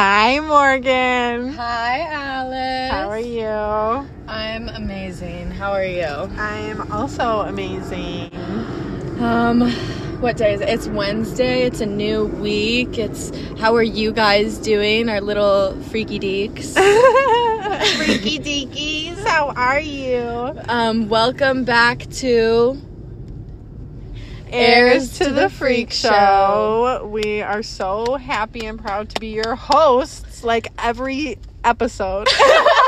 Hi, Morgan. Hi, Alice. How are you? I'm amazing. How are you? I'm also amazing. Um, what day is it? It's Wednesday. It's a new week. It's how are you guys doing? Our little freaky deeks. Freaky deekies, how are you? Um, welcome back to Heirs to the Freak Show. We are so happy and proud to be your hosts, like every episode.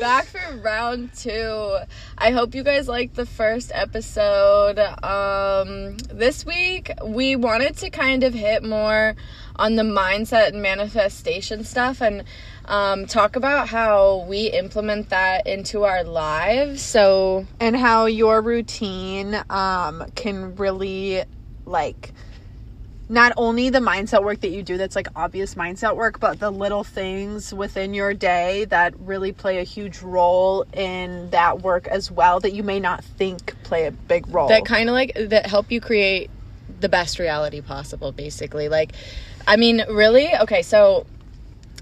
Back for round two. I hope you guys liked the first episode. Um, this week we wanted to kind of hit more on the mindset and manifestation stuff and um, talk about how we implement that into our lives. So and how your routine um, can really like not only the mindset work that you do that's like obvious mindset work but the little things within your day that really play a huge role in that work as well that you may not think play a big role. That kind of like that help you create the best reality possible basically. Like i mean really? Okay so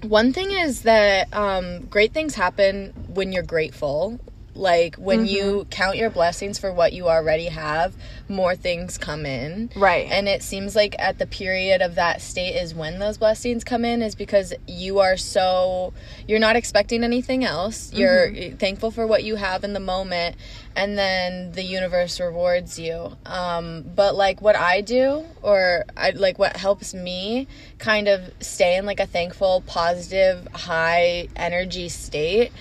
one thing is that um, great things happen when you're grateful like when you count your blessings for what you already have more things come in. Right. and it seems like at the period of that state is when those blessings come in is because you are so you're not expecting anything else. You're thankful for what you have in the moment and then the universe rewards you. Um, but like what i do or I, like what helps me kind of stay in like a thankful positive high energy state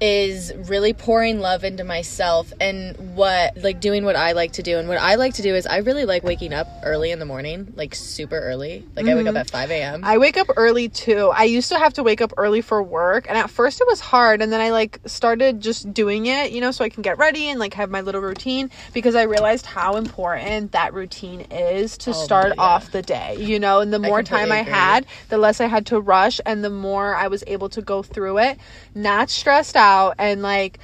is really pouring love into myself and what like doing what I like to do. And what I like to do is I really like waking up early in the morning, like super early. Like I wake up mm-hmm. at 5 a.m. I wake up early too. I used to have to wake up early for work, and at first it was hard, and then I like started just doing it, you know, so I can get ready and like have my little routine because I realized how important that routine is to oh, start yeah. off the day, you know. And the more time completely I agree. had, the less I had to rush, and the more I was able to go through it, not stressed out, and like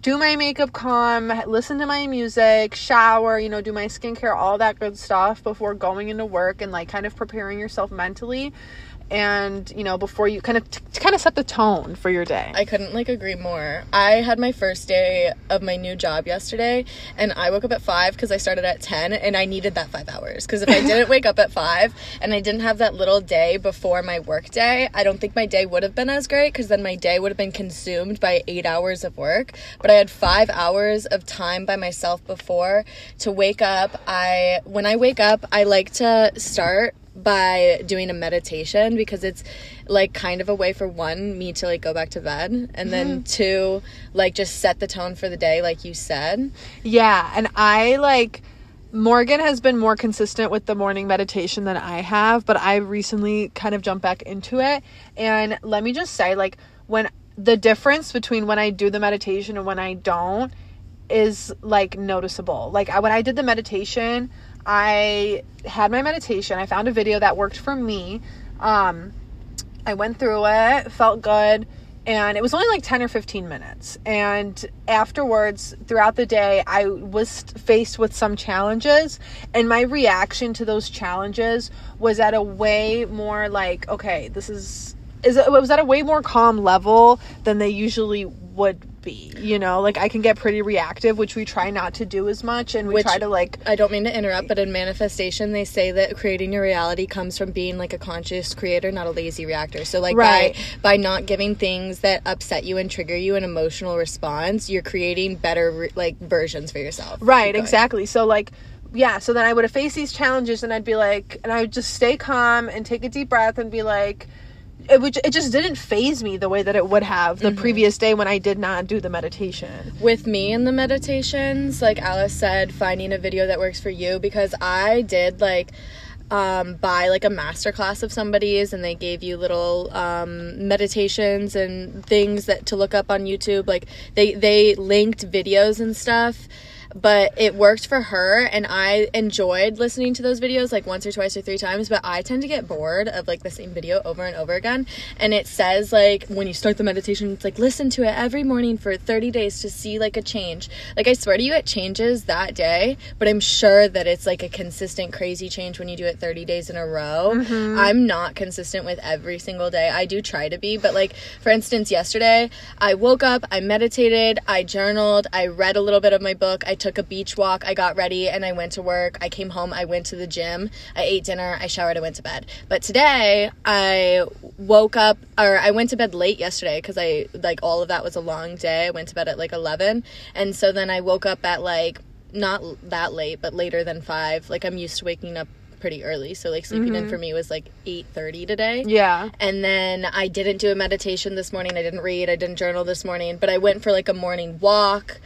do my makeup calm, listen to my music, shower, you know, do my skincare, all that good stuff before going into work and like kind of preparing yourself mentally and, you know, before you kind of to kind of set the tone for your day. I couldn't like agree more. I had my first day of my new job yesterday and I woke up at 5 cuz I started at 10 and I needed that 5 hours cuz if I didn't wake up at 5 and I didn't have that little day before my work day, I don't think my day would have been as great cuz then my day would have been consumed by 8 hours of work, but I had 5 hours of time by myself before to wake up. I when I wake up, I like to start by doing a meditation because it's like kind of a way for one me to like go back to bed and then mm-hmm. two like just set the tone for the day like you said Yeah, and I like Morgan has been more consistent with the morning meditation than I have, but I recently kind of jumped back into it. And let me just say, like, when the difference between when I do the meditation and when I don't is like noticeable. Like, I, when I did the meditation, I had my meditation, I found a video that worked for me. Um, I went through it, felt good, and it was only like 10 or 15 minutes. And afterwards, throughout the day, I was faced with some challenges, and my reaction to those challenges was at a way more like, okay, this is is it was at a way more calm level than they usually would be. You know, like I can get pretty reactive, which we try not to do as much, and we Which- try to like i don't mean to interrupt but in manifestation they say that creating your reality comes from being like a conscious creator not a lazy reactor so like Right. by by not giving things that upset you and trigger you an emotional response you're creating better re- like versions for yourself Right, exactly. So like yeah, so then I would have faced these challenges and I'd be like and I would just stay calm and take a deep breath and be like it would it just didn't faze me the way that it would have the previous day when I did not do the meditation. with me in the meditations like alice said finding a video that works for you because i did like um, buy like a master class of somebody's and they gave you little um, meditations and things that to look up on youtube. Like they they linked videos and stuff but it worked for her and I enjoyed listening to those videos like once or twice or three times, but I tend to get bored of like the same video over and over again. And it says like when you start the meditation, it's like listen to it every morning for 30 days to see like a change. Like I swear to you it changes that day, but I'm sure that it's like a consistent crazy change when you do it 30 days in a row. Mm-hmm. I'm not consistent with every single day. I do try to be, but like for instance, yesterday I woke up, I meditated, I journaled, I read a little bit of my book, I took a beach walk, I got ready and I went to work. I came home, I went to the gym, I ate dinner, I showered, I went to bed. But today I woke up or I went to bed late yesterday because I like all of that was a long day. I went to bed at like 11 and so then I woke up at like not that late, but later than 5. Like I'm used to waking up pretty early. So like sleeping in mm-hmm. for me was like 8:30 today. Yeah. And then I didn't do a meditation this morning. I didn't read. I didn't journal this morning, but I went for like a morning walk.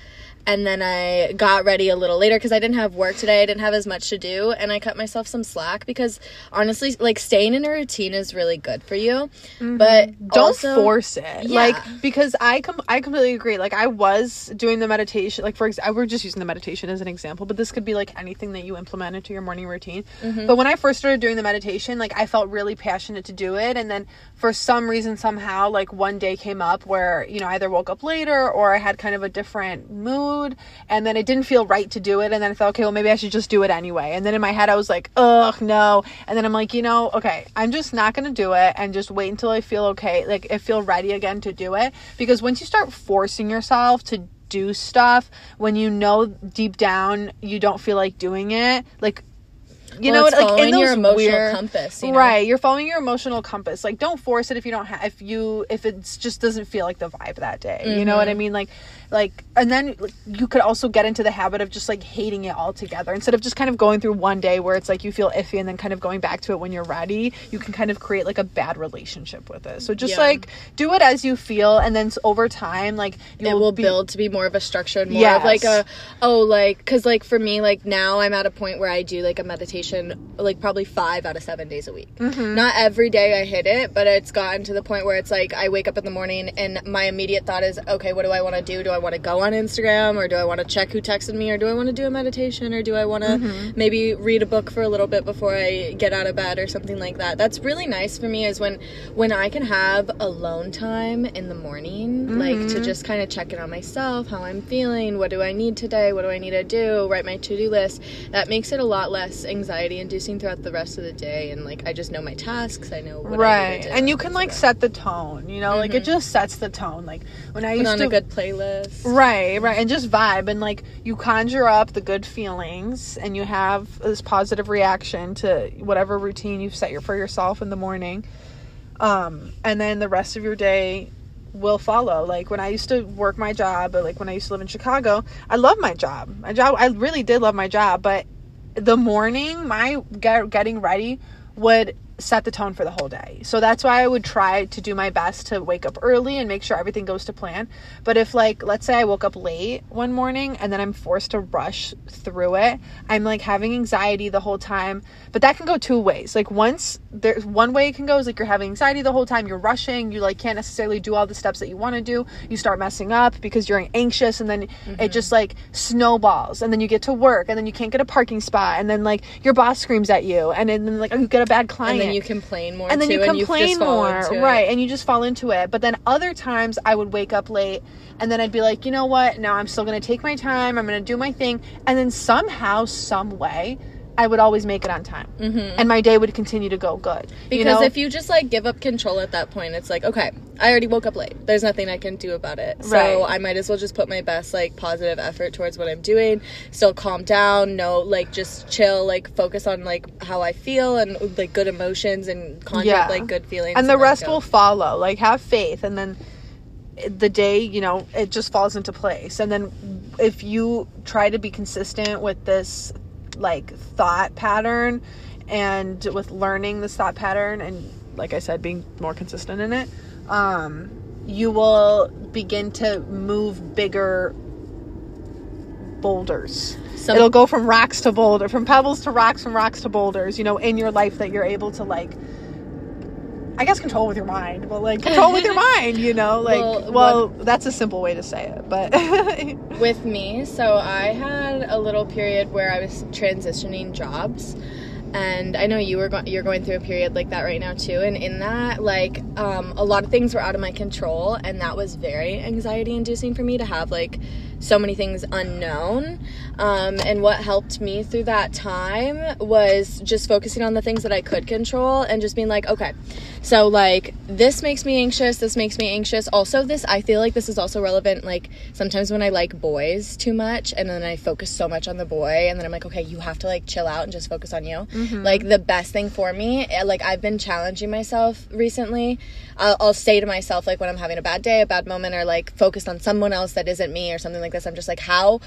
And then I got ready a little later because I didn't have work today. I didn't have as much to do. And I cut myself some slack because honestly, like staying in a routine is really good for you. But don't also- force it Yeah. like because i com- i completely agree like i was doing the meditation like for example we're just using the meditation as an example but this could be like anything that you implement into your morning routine Mm-hmm. but when i first started doing the meditation like i felt really passionate to do it and then for some reason somehow like one day came up where you know I either woke up later or i had kind of a different mood and then it didn't feel right to do it and then i thought okay well maybe i should just do it anyway. And then in my head i was like ugh no. And then i'm like you know okay i'm just not gonna do it and just wait until i feel okay like i feel ready again to do it. Because once you start forcing yourself to do stuff when you know deep down you don't feel like doing it like you Well, know it's like in those your emotional weird, compass, you know? right you're following your emotional compass like don't force it if you don't have if you if it just doesn't feel like the vibe that day you know what Mm-hmm. i mean like like and then like, you could also get into the habit of just like hating it all together instead of just kind of going through one day where it's like you feel iffy and then kind of going back to it when you're ready you can kind of create like a bad relationship with it so just Yeah. like do it as you feel and then over time like you it will build to be more of a structure and more Yes. of like a oh like because like for me like now i'm at a point where i do like a meditation like probably five out of seven days a week Mm-hmm. not every day i hit it but it's gotten to the point where it's like i wake up in the morning and my immediate thought is okay what do i want to do do i want to go on instagram or do i want to check who texted me or do i want to do a meditation or do i want to Mm-hmm. maybe read a book for a little bit before i get out of bed or something like that that's really nice for me is when when i can have alone time in the morning like Mm-hmm. to just kind of check in on myself how i'm feeling what do i need today what do i need to do write my to-do list that makes it a lot less anxiety inducing throughout the rest of the day and like i just know my tasks i know right to do, and you can like set the tone you know like it just sets the tone like when i used to put used on to a good playlist Right, right. And just vibe and like you conjure up the good feelings and you have this positive reaction to whatever routine you've set your for yourself in the morning. Um and then the rest of your day will follow. Like when I used to work my job, but like when I used to live in Chicago, I love my job. My job I really did love my job, but the morning my get, getting ready would set the tone for the whole day. So that's why I would try to do my best to wake up early and make sure everything goes to plan. But if like let's say I woke up late one morning and then I'm forced to rush through it, I'm like having anxiety the whole time. But that can go two ways. Like once there's one way it can go is like you're having anxiety the whole time, you're rushing, you like can't necessarily do all the steps that you want to do. You start messing up because you're anxious and then it mm-hmm. just like snowballs and then you get to work and then you can't get a parking spot and then like your boss screams at you and then like oh, you get a bad client and then you complain more and then too, you and you complain more into it. right and you just fall into it. But then other times i would wake up late and then i'd be like you know what? Now i'm still gonna take my time. I'm gonna do my thing. And then somehow some way i would always make it on time. Mm-hmm. and my day would continue to go good Because you know? if you just like give up control at that point, it's like, okay, I already woke up late. There's nothing I can do about it. So Right. I might as well just put my best like positive effort towards what I'm doing. Still calm down, no like just chill, like focus on like how I feel and like good emotions and conjure Yeah. like good feelings. and the then rest will follow like have faith and then the day you know it just falls into place and then if you try to be consistent with this like thought pattern and with learning this thought pattern and like i said being more consistent in it um you will begin to move bigger boulders. So it'll go from rocks to boulder from pebbles to rocks from rocks to boulders you know in your life that you're able to like I guess control with your mind, but like control with your mind, you know, like Well, well, that's a simple way to say it, but with me so i had a little period where i was transitioning jobs and i know you were go- you're going through a period like that right now too. And in that like um, a lot of things were out of my control. And that was very anxiety inducing for me to have like so many things unknown. Um, and what helped me through that time was just focusing on the things that i could control and just being like okay so like this makes me anxious this makes me anxious also this i feel like this is also relevant like sometimes when i like boys too much and then i focus so much on the boy and then i'm like okay you have to like chill out and just focus on you like the best thing for me eh, like i've been challenging myself recently I'll, I'll say to myself like when i'm having a bad day a bad moment or like focused on someone else that isn't me or something like this i'm just like how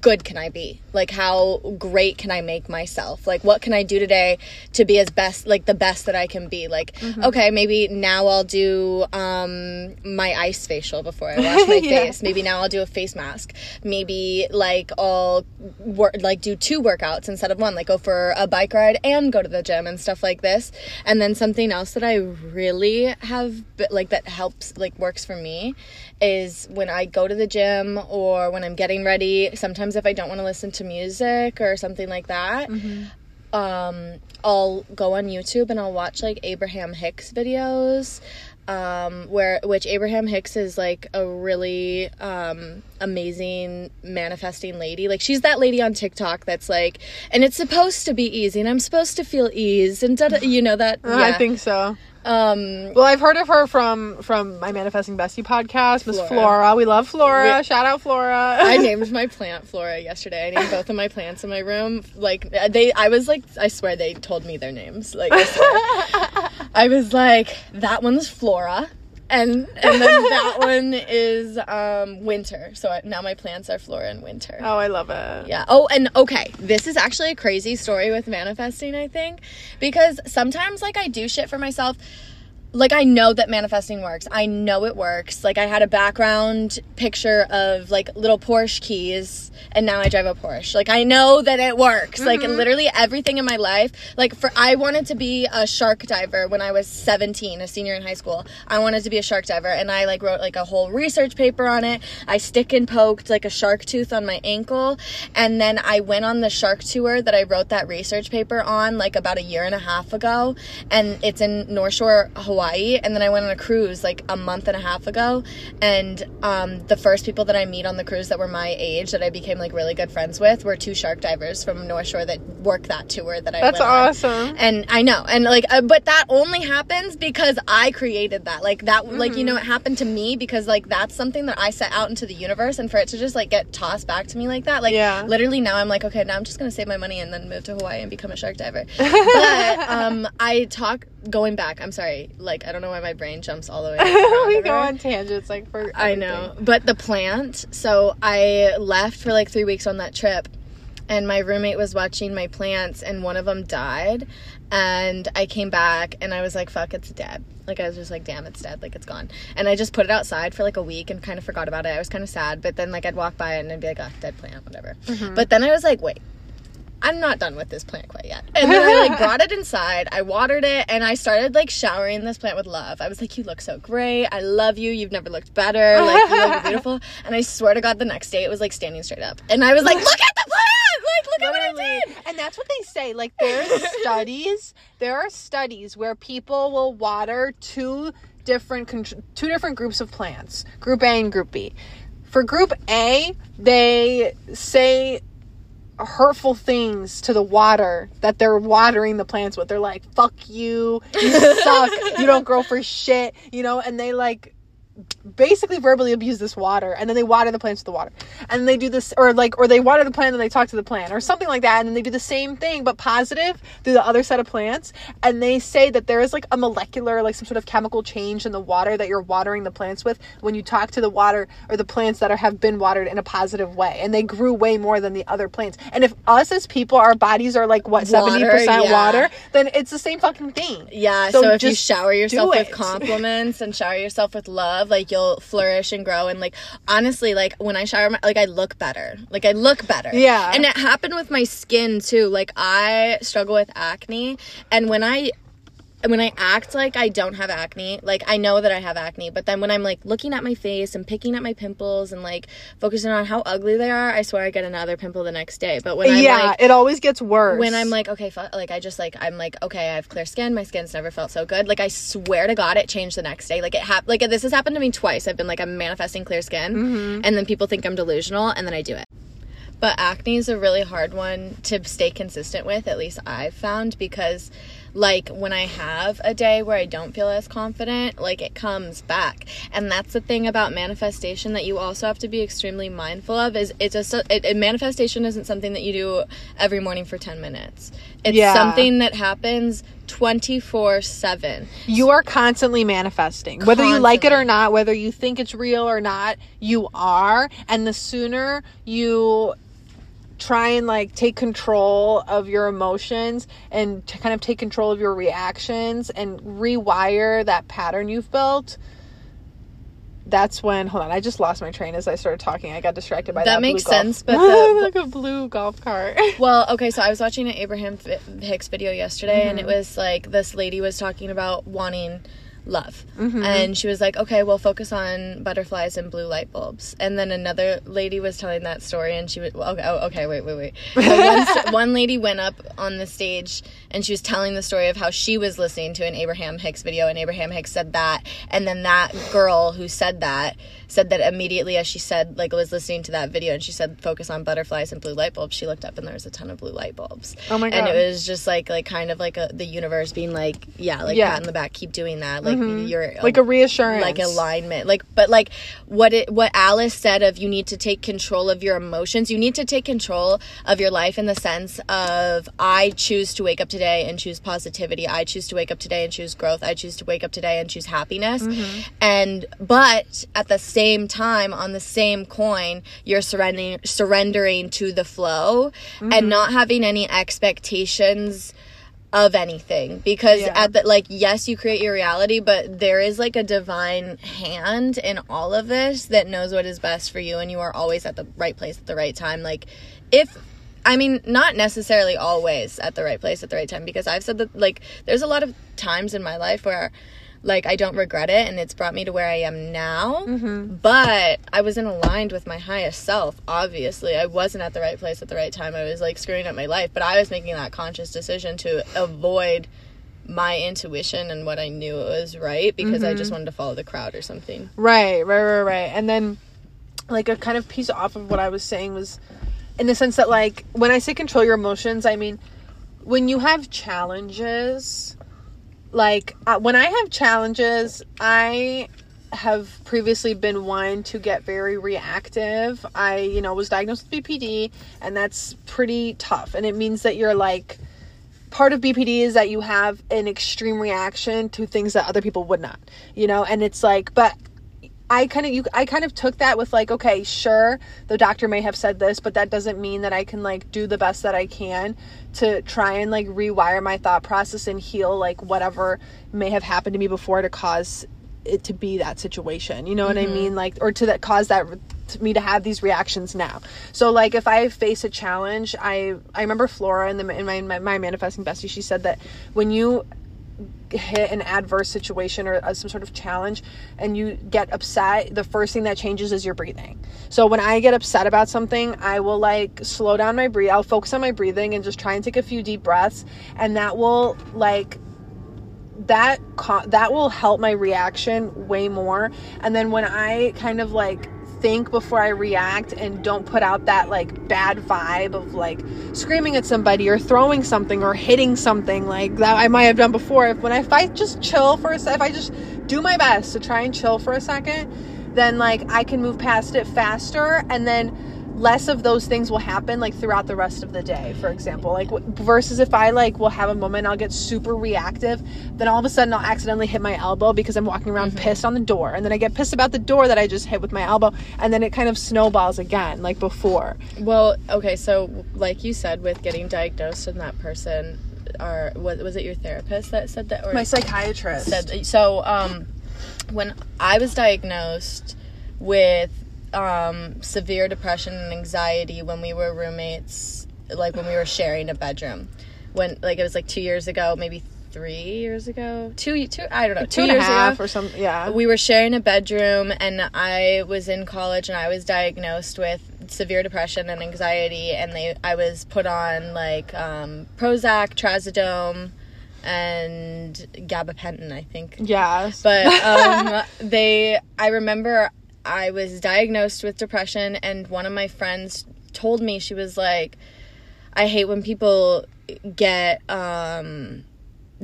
good can I be? Like how great can I make myself? Like what can I do today to be as best like the best that I can be? Like okay, maybe now I'll do um my ice facial before I wash my Yeah. face. Maybe now I'll do a face mask. Maybe like I'll work like do two workouts instead of one. Like go for a bike ride and go to the gym and stuff like this. And then something else that I really have like that helps like works for me is when I go to the gym or when I'm getting ready. Sometimes if I don't want to listen to music or something like that, um, I'll go on YouTube and I'll watch like Abraham Hicks videos. Um, where which Abraham Hicks is like a really um amazing manifesting lady. Like she's that lady on TikTok that's like, and it's supposed to be easy, and I'm supposed to feel ease, and da, you know that. I think so. Um, Well, I've heard of her from from my Manifesting Bestie podcast, Miss Flora. Flora. We love Flora. Re- Shout out Flora. I named my plant Flora yesterday. I named both of my plants in my room. Like they, I was like, I swear they told me their names. Like I was like, that one's Flora, and and then that one is um, Winter. So I, now my plants are Flora and Winter. oh, I love it. Yeah. Oh, and okay, this is actually a crazy story with manifesting, I think, because sometimes like I do shit for myself. Like I know that manifesting works. I know it works. Like I had a background picture of like little Porsche keys and now I drive a Porsche. Like I know that it works. Like mm-hmm. literally everything in my life. Like for I wanted to be a shark diver when I was 17, a senior in high school. I wanted to be a shark diver and I like wrote like a whole research paper on it. I stick and poked like a shark tooth on my ankle and then I went on the shark tour that I wrote that research paper on like about a year and a half ago and it's in North Shore, Hawaii and then I went on a cruise like a month and a half ago and um, the first people that I meet on the cruise that were my age that I became like really good friends with were two shark divers from North Shore that work that tour that I That's went on. awesome. And I know, and like, uh, but that only happens because I created that. Like that, like you know, it happened to me because like that's something that I set out into the universe, and for it to just like get tossed back to me like that, like Yeah. literally now I'm like, okay, now I'm just gonna save my money and then move to Hawaii and become a shark diver. but um, I talk going back. I'm sorry, like I don't know why my brain jumps all the way. we go on tangents like for. I know. But the plant, so I left for like three weeks on that trip, and my roommate was watching my plants, and one of them died. And I came back, and I was like, fuck, it's dead. Like, I was just like, damn, it's dead. Like, it's gone. And I just put it outside for like a week and kind of forgot about it. I was kind of sad, but then, like, I'd walk by it and I'd be like, oh, dead plant, whatever. Mm-hmm. But then I was like, wait, I'm not done with this plant quite yet. And then I like brought it inside, I watered it, and I started like showering this plant with love. I was like, You look so great. I love you. You've never looked better. Like you look beautiful. And I swear to God, the next day it was like standing straight up. And I was like, Look at the plant! Like, look at what I did. And that's what they say. Like there's studies. There are studies where people will water two different two different groups of plants, group A and group B. For group A, they say hurtful things to the water that they're watering the plants with. They're like, "Fuck you, you suck, you don't grow for shit," you know, and they like basically verbally abuse this water and then they water the plants with the water. And they do this or like or they water the plant and they talk to the plant or something like that and then they do the same thing but positive through the other set of plants. And they say that there is like a molecular like some sort of chemical change in the water that you're watering the plants with when you talk to the water or the plants that are have been watered in a positive way. And they grew way more than the other plants. And if us as people our bodies are like what Water, 70% yeah. water then it's the same fucking thing. Yeah, so, if you shower yourself with compliments and shower yourself with love, like you'll flourish and grow. And like honestly, like when I shower, my, like I look better. Like I look better. Yeah. And it happened with my skin too. Like I struggle with acne, and when I when I act like I don't have acne, like I know that I have acne, but then when I'm like looking at my face and picking at my pimples and like focusing on how ugly they are, I swear I get another pimple the next day. But when I'm yeah, like it always gets worse. when I'm like, okay, like I just like I'm like, okay, I have clear skin. My skin's never felt so good. Like I swear to God, it changed the next day. Like it happened. Like this has happened to me twice. I've been like, I'm manifesting clear skin, Mm-hmm. and then people think I'm delusional, and then I do it. But acne is a really hard one to stay consistent with. At least I've found because. Like when I have a day where I don't feel as confident, like it comes back, and that's the thing about manifestation that you also have to be extremely mindful of. Is it's a it, it, manifestation isn't something that you do every morning for ten minutes. It's Yeah. something that happens 24 7. you are constantly manifesting whether you like it or not whether you think it's real or not you are and the sooner you try and like take control of your emotions and to kind of take control of your reactions and rewire that pattern you've built. That's when hold on i just lost my train as i started talking. I got distracted by that That makes golf- sense, but the- like a blue golf cart. Well, okay, so I was watching an Abraham Hicks video yesterday, and Mm-hmm. it was like this lady was talking about wanting love. Mm-hmm. And she was like, okay, we'll focus on butterflies and blue light bulbs. And then another lady was telling that story, and she was, okay, oh, okay, wait, wait, wait. So one, one lady went up on the stage, and she was telling the story of how she was listening to an Abraham Hicks video, and Abraham Hicks said that. And then that girl who said that said that immediately as she said, like, was listening to that video, and she said, focus on butterflies and blue light bulbs, she looked up and there was a ton of blue light bulbs. Oh my And it was just like, like, kind of like a, the universe being like, yeah, like, Yeah. pat in the back, keep doing that. Like, mm-hmm. you're like a reassurance. like alignment. Like but like what it what alice said of you need to take control of your emotions you need to take control of your life in the sense of i choose to wake up today and choose positivity. I choose to wake up today and choose growth. I choose to wake up today and choose happiness. Mm-hmm. And but at the same time on the same coin you're surrendering surrendering to the flow and mm-hmm. not having any expectations of anything. Because Yeah. at the like yes you create your reality but there is like a divine hand in all of this that knows what is best for you and you are always at the right place at the right time. Like if I mean not necessarily always at the right place at the right time because I've said that like there's a lot of times in my life where like I don't regret it and it's brought me to where I am now. Mm-hmm. But I wasn't aligned with my highest self obviously. I wasn't at the right place at the right time. I was like screwing up my life but I was making that conscious decision to avoid my intuition and what I knew was right because I just mm-hmm. wanted to follow the crowd or something. Right, right, right, right. And then, like, a kind of piece off of what I was saying was in the sense that, like, when I say control your emotions, I mean, when you have challenges, like, uh, when I have challenges, I have previously been one to get very reactive. I, you know, was diagnosed with BPD, and that's pretty tough. And it means that you're like, part of BPD is that you have an extreme reaction to things that other people would not, you know, and it's like, but I kind of you I kind of took that with like okay sure the doctor may have said this but that doesn't mean that I can like do the best that I can to try and like rewire my thought process and heal like whatever may have happened to me before to cause it to be that situation. You know what I mm-hmm. mean? Like or to that cause that to me to have these reactions now. So like if I face a challenge I I remember Flora in the in my my, my manifesting bestie she said that when you hit an adverse situation or uh, some sort of challenge and you get upset, the first thing that changes is your breathing. So when I get upset about something, I will like slow down my breathe. I'll focus on my breathing and just try and take a few deep breaths and that will like that co- that will help my reaction way more. And then when I kind of like think before I react and don't put out that like bad vibe of like screaming at somebody or throwing something or hitting something like that I might have done before. If when I, I just chill for a sec, if I just do my best to try and chill for a second, then like I can move past it faster and then less of those things will happen like throughout the rest of the day for example. Like w- versus if i like will have a moment i'll get super reactive then all of a sudden i'll accidentally hit my elbow because i'm walking around pissed on the door. And then i get pissed about the door that i just hit with my elbow and then it kind of snowballs again like before. Well okay so like you said with getting diagnosed and that person or was, was it your therapist that said that or my psychiatrist. said so um when i was diagnosed with um severe depression and anxiety when we were roommates like when we were sharing a bedroom when like it was like two years ago maybe three years ago, two, two, I don't know, two two and a years half ago. or something. Yeah. we were sharing a bedroom and i was in college and i was diagnosed with severe depression and anxiety and they i was put on like um, prozac trazodone and gabapentin i think yes. but um, they i remember i was diagnosed with depression and one of my friends told me she was like i hate when people get um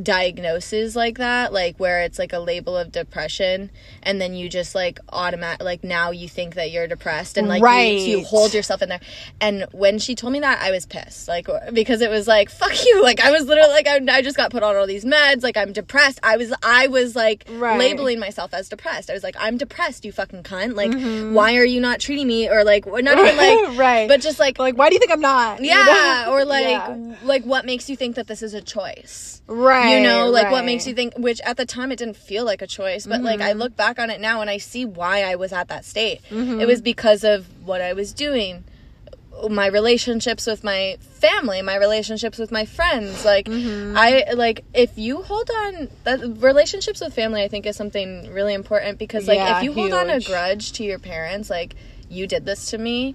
diagnoses like that like where it's like a label of depression and then you just like automatic like now you think that you're depressed and like you, you hold yourself in there and when she told me that i was pissed like because it was like fuck you like i was literally like i, I just got put on all these meds like i'm depressed i was i was like Right. labeling myself as depressed i was like i'm depressed you fucking cunt like why are you not treating me or like not even like Mm-hmm. Right. but just like like, why do you think I'm not? You yeah know? or like Yeah. like what makes you think that this is a choice right. You know like what makes you think which at the time it didn't feel like a choice but like Mm-hmm. i look back on it now and i see why i was at that state Mm-hmm. it was because of what i was doing my relationships with my family my relationships with my friends like Mm-hmm. i like if you hold on that relationships with family i think is something really important because like Yeah, if you hold on a grudge to your parents like you did this to me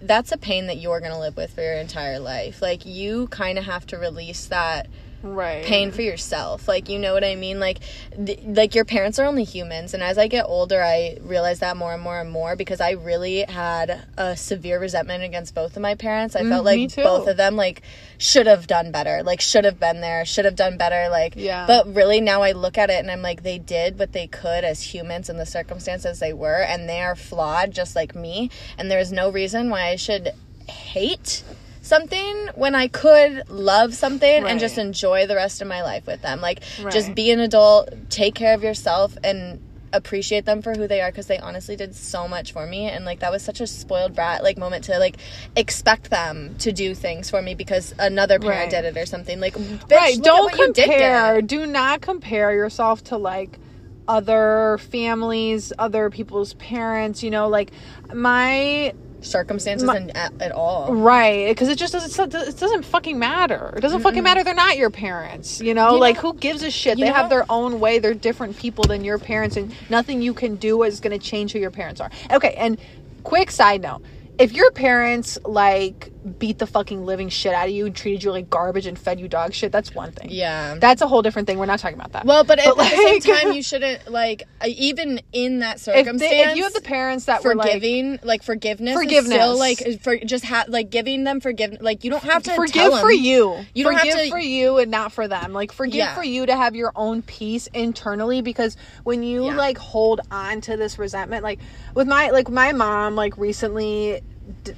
that's a pain that you're going to live with for your entire life like you kind of have to release that right. pain for yourself like you know what i mean like th- like your parents are only humans and as i get older i realize that more and more and more because i really had a severe resentment against both of my parents i felt Mm, me like both of them like should have done better like should have been there should have done better like Yeah. but really now i look at it and i'm like they did what they could as humans in the circumstances they were and they are flawed just like me and there is no reason why i should hate something when I could love something and just enjoy the rest of my life with them. Like just be an adult, take care of yourself and appreciate them for who they are because they honestly did so much for me and like that was such a spoiled brat like moment to like expect them to do things for me because another parent Right. did it or something like bitch, right. Don't what you did compare. Do not compare yourself to like other families, other people's parents. You know, like my circumstances My- and at, at all Right, because it just doesn't it doesn't fucking matter. It doesn't fucking matter. They're not your parents. You know, You like know- who gives a shit? They have their own way. They're different people than your parents, and nothing you can do is going to change who your parents are. Okay, and quick side note: if your parents like beat the fucking living shit out of you and treated you like garbage and fed you dog shit, that's one thing. yeah That's a whole different thing. We're not talking about that. well but, at, But, at the same time you shouldn't like uh, even in that if, circumstance they, if you have the parents that were like forgiving like, forgiveness Forgiveness. is still like for just ha- like giving them forgiveness like you don't have to forgive for you. You don't have forgive to- for you and not for them. Like forgive Yeah. for you to have your own peace internally because when you Yeah. like hold on to this resentment, like with my like my mom, like recently, d-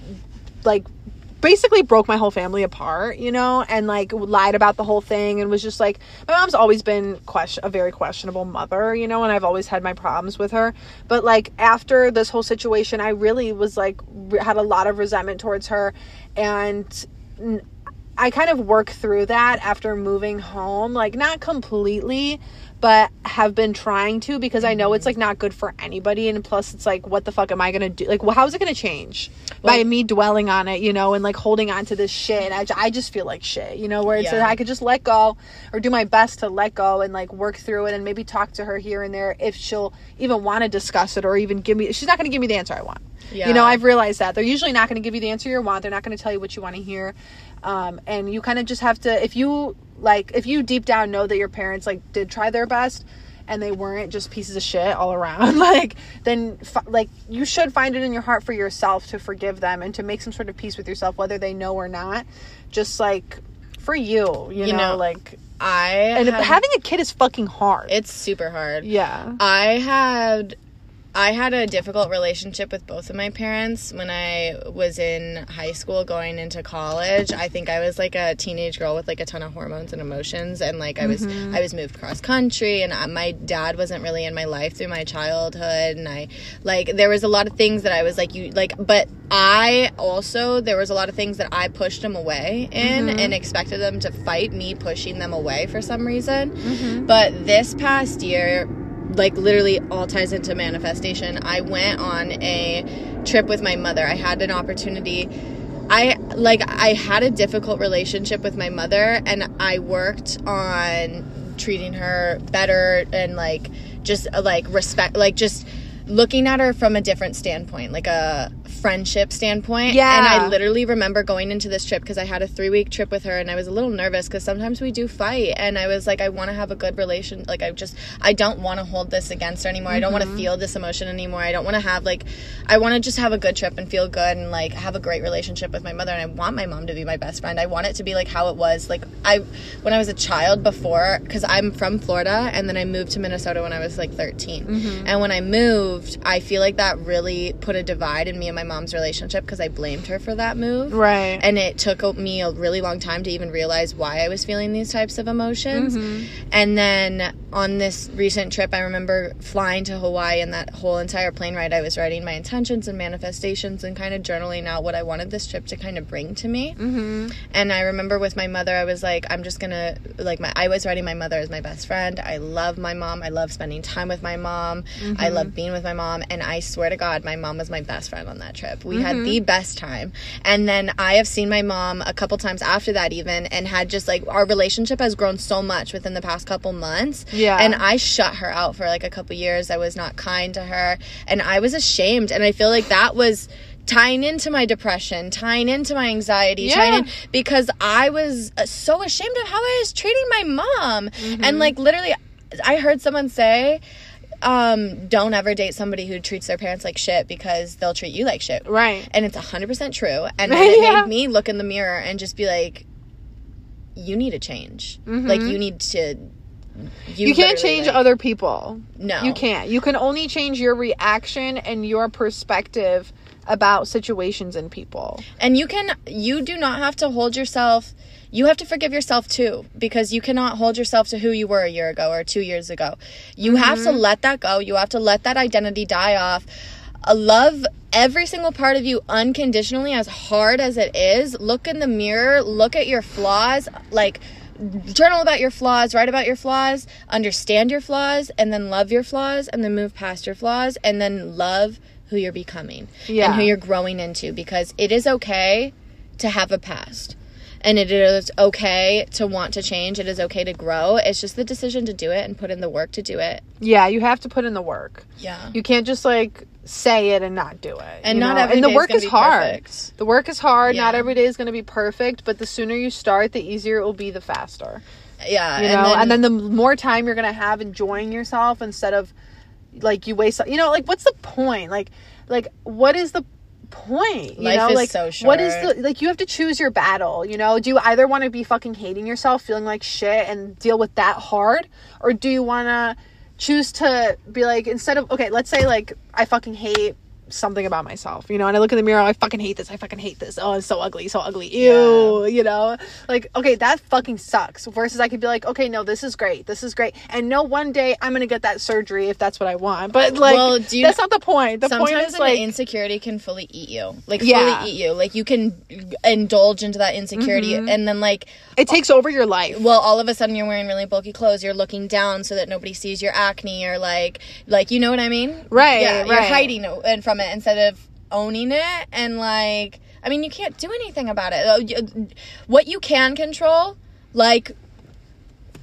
like basically broke my whole family apart, you know, and like lied about the whole thing and was just like my mom's always been question a very questionable mother, you know, and I've always had my problems with her. But like after this whole situation, I really was like had a lot of resentment towards her and I kind of work through that after moving home, like not completely, but have been trying to because I know it's like not good for anybody. And plus, it's like, what the fuck am I gonna do? Like, well, how is it gonna change by me dwelling on it, you know, and like holding on to this shit? And I, I just feel like shit, you know, where it's Yeah. I could just let go or do my best to let go and like work through it and maybe talk to her here and there if she'll even want to discuss it or even give me. She's not gonna give me the answer I want. Yeah. You know, I've realized that they're usually not going to give you the answer you want. They're not going to tell you what you want to hear, um, and you kind of just have to. If you like, if you deep down know that your parents like did try their best, and they weren't just pieces of shit all around, like then f- like you should find it in your heart for yourself to forgive them and to make some sort of peace with yourself, whether they know or not. Just like for you, you, You know, know, like I and had- having a kid is fucking hard. it's super hard yeah. I had I had a difficult relationship with both of my parents when I was in high school going into college. I think I was like a teenage girl with like a ton of hormones and emotions and like I was Mm-hmm. I was moved cross country and I, my dad wasn't really in my life through my childhood and I like there was a lot of things that I was like you like but I also there was a lot of things that I pushed them away in Mm-hmm. and expected them to fight me pushing them away for some reason. Mm-hmm. But this past year like literally all ties into manifestation. I went on a trip with my mother. I had an opportunity. I like I had a difficult relationship with my mother and I worked on treating her better and like just like respect like just looking at her from a different standpoint like a friendship standpoint Yeah. and i literally remember going into this trip because i had a three week trip with her and i was a little nervous because sometimes we do fight and i was like i want to have a good relation like i just i don't want to hold this against her anymore. I don't want to mm-hmm. feel this emotion anymore. I don't want to have like i want to just have a good trip and feel good and like have a great relationship with my mother and i want my mom to be my best friend. I want it to be like how it was like i when i was a child before because i'm from florida and then i moved to minnesota when i was like 13 mm-hmm. and when i moved i feel like that really put a divide in me and my mom's relationship because i blamed her for that move Right. and it took me a really long time to even realize why I was feeling these types of emotions. And then on this recent trip, I remember flying to Hawaii and that whole entire plane ride, I was writing my intentions and manifestations and kind of journaling out what I wanted this trip to kind of bring to me. Mm-hmm. And I remember with my mother, I was like, I'm just gonna, like, my, I was writing my mother as my best friend. I love my mom. I love spending time with my mom. I love being with my mom. And I swear to God, my mom was my best friend on that trip. We had the best time. And then I have seen my mom a couple times after that, even, and had just like our relationship has grown so much within the past couple months. Yeah. And I shut her out for like a couple years. I was not kind to her. And I was ashamed. And I feel like that was tying into my depression, tying into my anxiety, Yeah. tying in because I was uh, so ashamed of how I was treating my mom. And like literally, I heard someone say, um, don't ever date somebody who treats their parents like shit because they'll treat you like shit. Right. And it's 100% true. And it Yeah. made me look in the mirror and just be like, you need to change. Like, you need to. You, Mm-hmm. You can't change like- other people. No. You can't. You can only change your reaction and your perspective about situations and people. And you can, you do not have to hold yourself. You have to forgive yourself too, because you cannot hold yourself to who you were a year ago or two years ago. You have Mm-hmm. to let that go. You have to let that identity die off. Uh, love every single part of you unconditionally, as hard as it is. Look in the mirror, look at your flaws, like journal about your flaws, write about your flaws, understand your flaws, and then love your flaws, and then move past your flaws, and then love who you're becoming Yeah. and who you're growing into because it is okay to have a past. And it is okay to want to change. It is okay to grow. It's just the decision to do it and put in the work to do it. Yeah, you have to put in the work. Yeah. You can't just like say it and not do it. And not know? every and the work is hard. perfect. The work is hard. Not every day is going to be perfect, but the sooner you start, the easier it will be, the faster. Yeah. You know, and then, the more time you're going to have enjoying yourself instead of like you waste. You know, like what's the point? Like, like what is the point? You Life know, is like so what is the like? You have to choose your battle. You know, do you either want to be fucking hating yourself, feeling like shit, and deal with that hard, or do you want to choose to be like instead of okay, let's say like I fucking hate something about myself, you know, and I look in the mirror, I fucking hate this, I fucking hate this. Oh, it's so ugly, so ugly. Ew, you know? Like, okay, that fucking sucks. Versus I could be like, okay, no, this is great. This is great. And no one day I'm gonna get that surgery if that's what I want. But like Well, do you- that's not the point. The point sometimes is like insecurity can fully eat you like Yeah. fully eat you like you can indulge into that insecurity Mm-hmm. and then like it takes over your life. well all of a sudden you're wearing really bulky clothes you're looking down so that nobody sees your acne or like like you know what i mean Right, yeah you're hiding it and from it instead of owning it and like i mean you can't do anything about it. What you can control like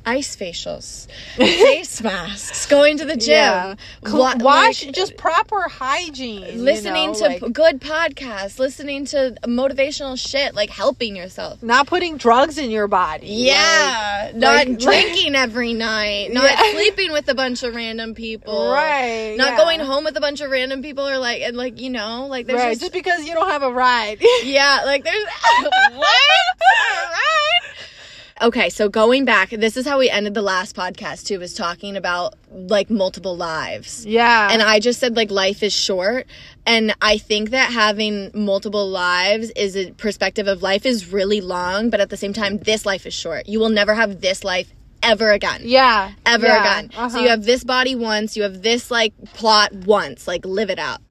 ice facials face masks going to the gym Yeah. Wa- wash like, just proper hygiene. you listening know, to like, good podcasts listening to motivational shit like helping yourself not putting drugs in your body. yeah, Like- not drinking every night, not Yeah. sleeping with a bunch of random people, Right, Not yeah. going home with a bunch of random people, or like, and like you know, like there's right, just, just because you don't have a ride. yeah, like there's what? Okay, so going back, this is how we ended the last podcast too, was talking about like multiple lives. yeah. And I just said like life is short. And I think that having multiple lives is a perspective of life is really long, but at the same time, this life is short. You will never have this life ever again. yeah. Ever yeah, again. So uh-huh. you have this body once, you have this like plot once. Like live it out.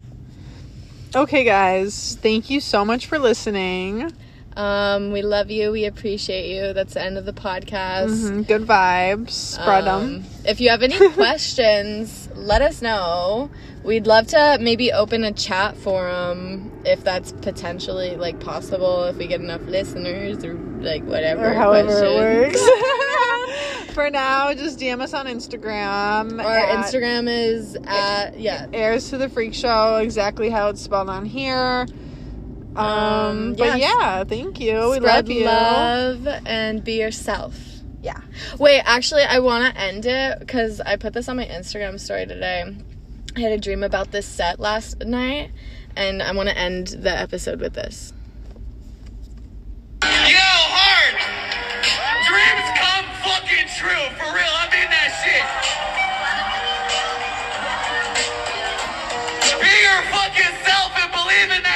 Okay, guys. Thank you so much for listening. Um, we love you. We appreciate you. That's the end of the podcast. Mhm, Good vibes. Spread them. Um, if you have any questions, let us know. We'd love to maybe open a chat forum if that's potentially like possible if we get enough listeners or like whatever. or however it works. for now, just DM us on Instagram. Our at Instagram is at yeah. Heirs to the Freak Show, exactly how it's spelled on here. Um, Um, but yes. yeah, thank you. We Spread love you. love and be yourself. Yeah. Wait, actually, I want to end it because I put this on my Instagram story today. I had a dream about this set last night, and I want to end the episode with this. Yo, hard! Dreams come fucking true, for real. I mean that shit. Be your fucking self and believe in that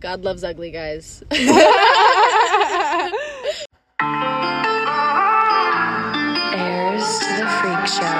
God loves ugly guys. Heirs to the Freak Show.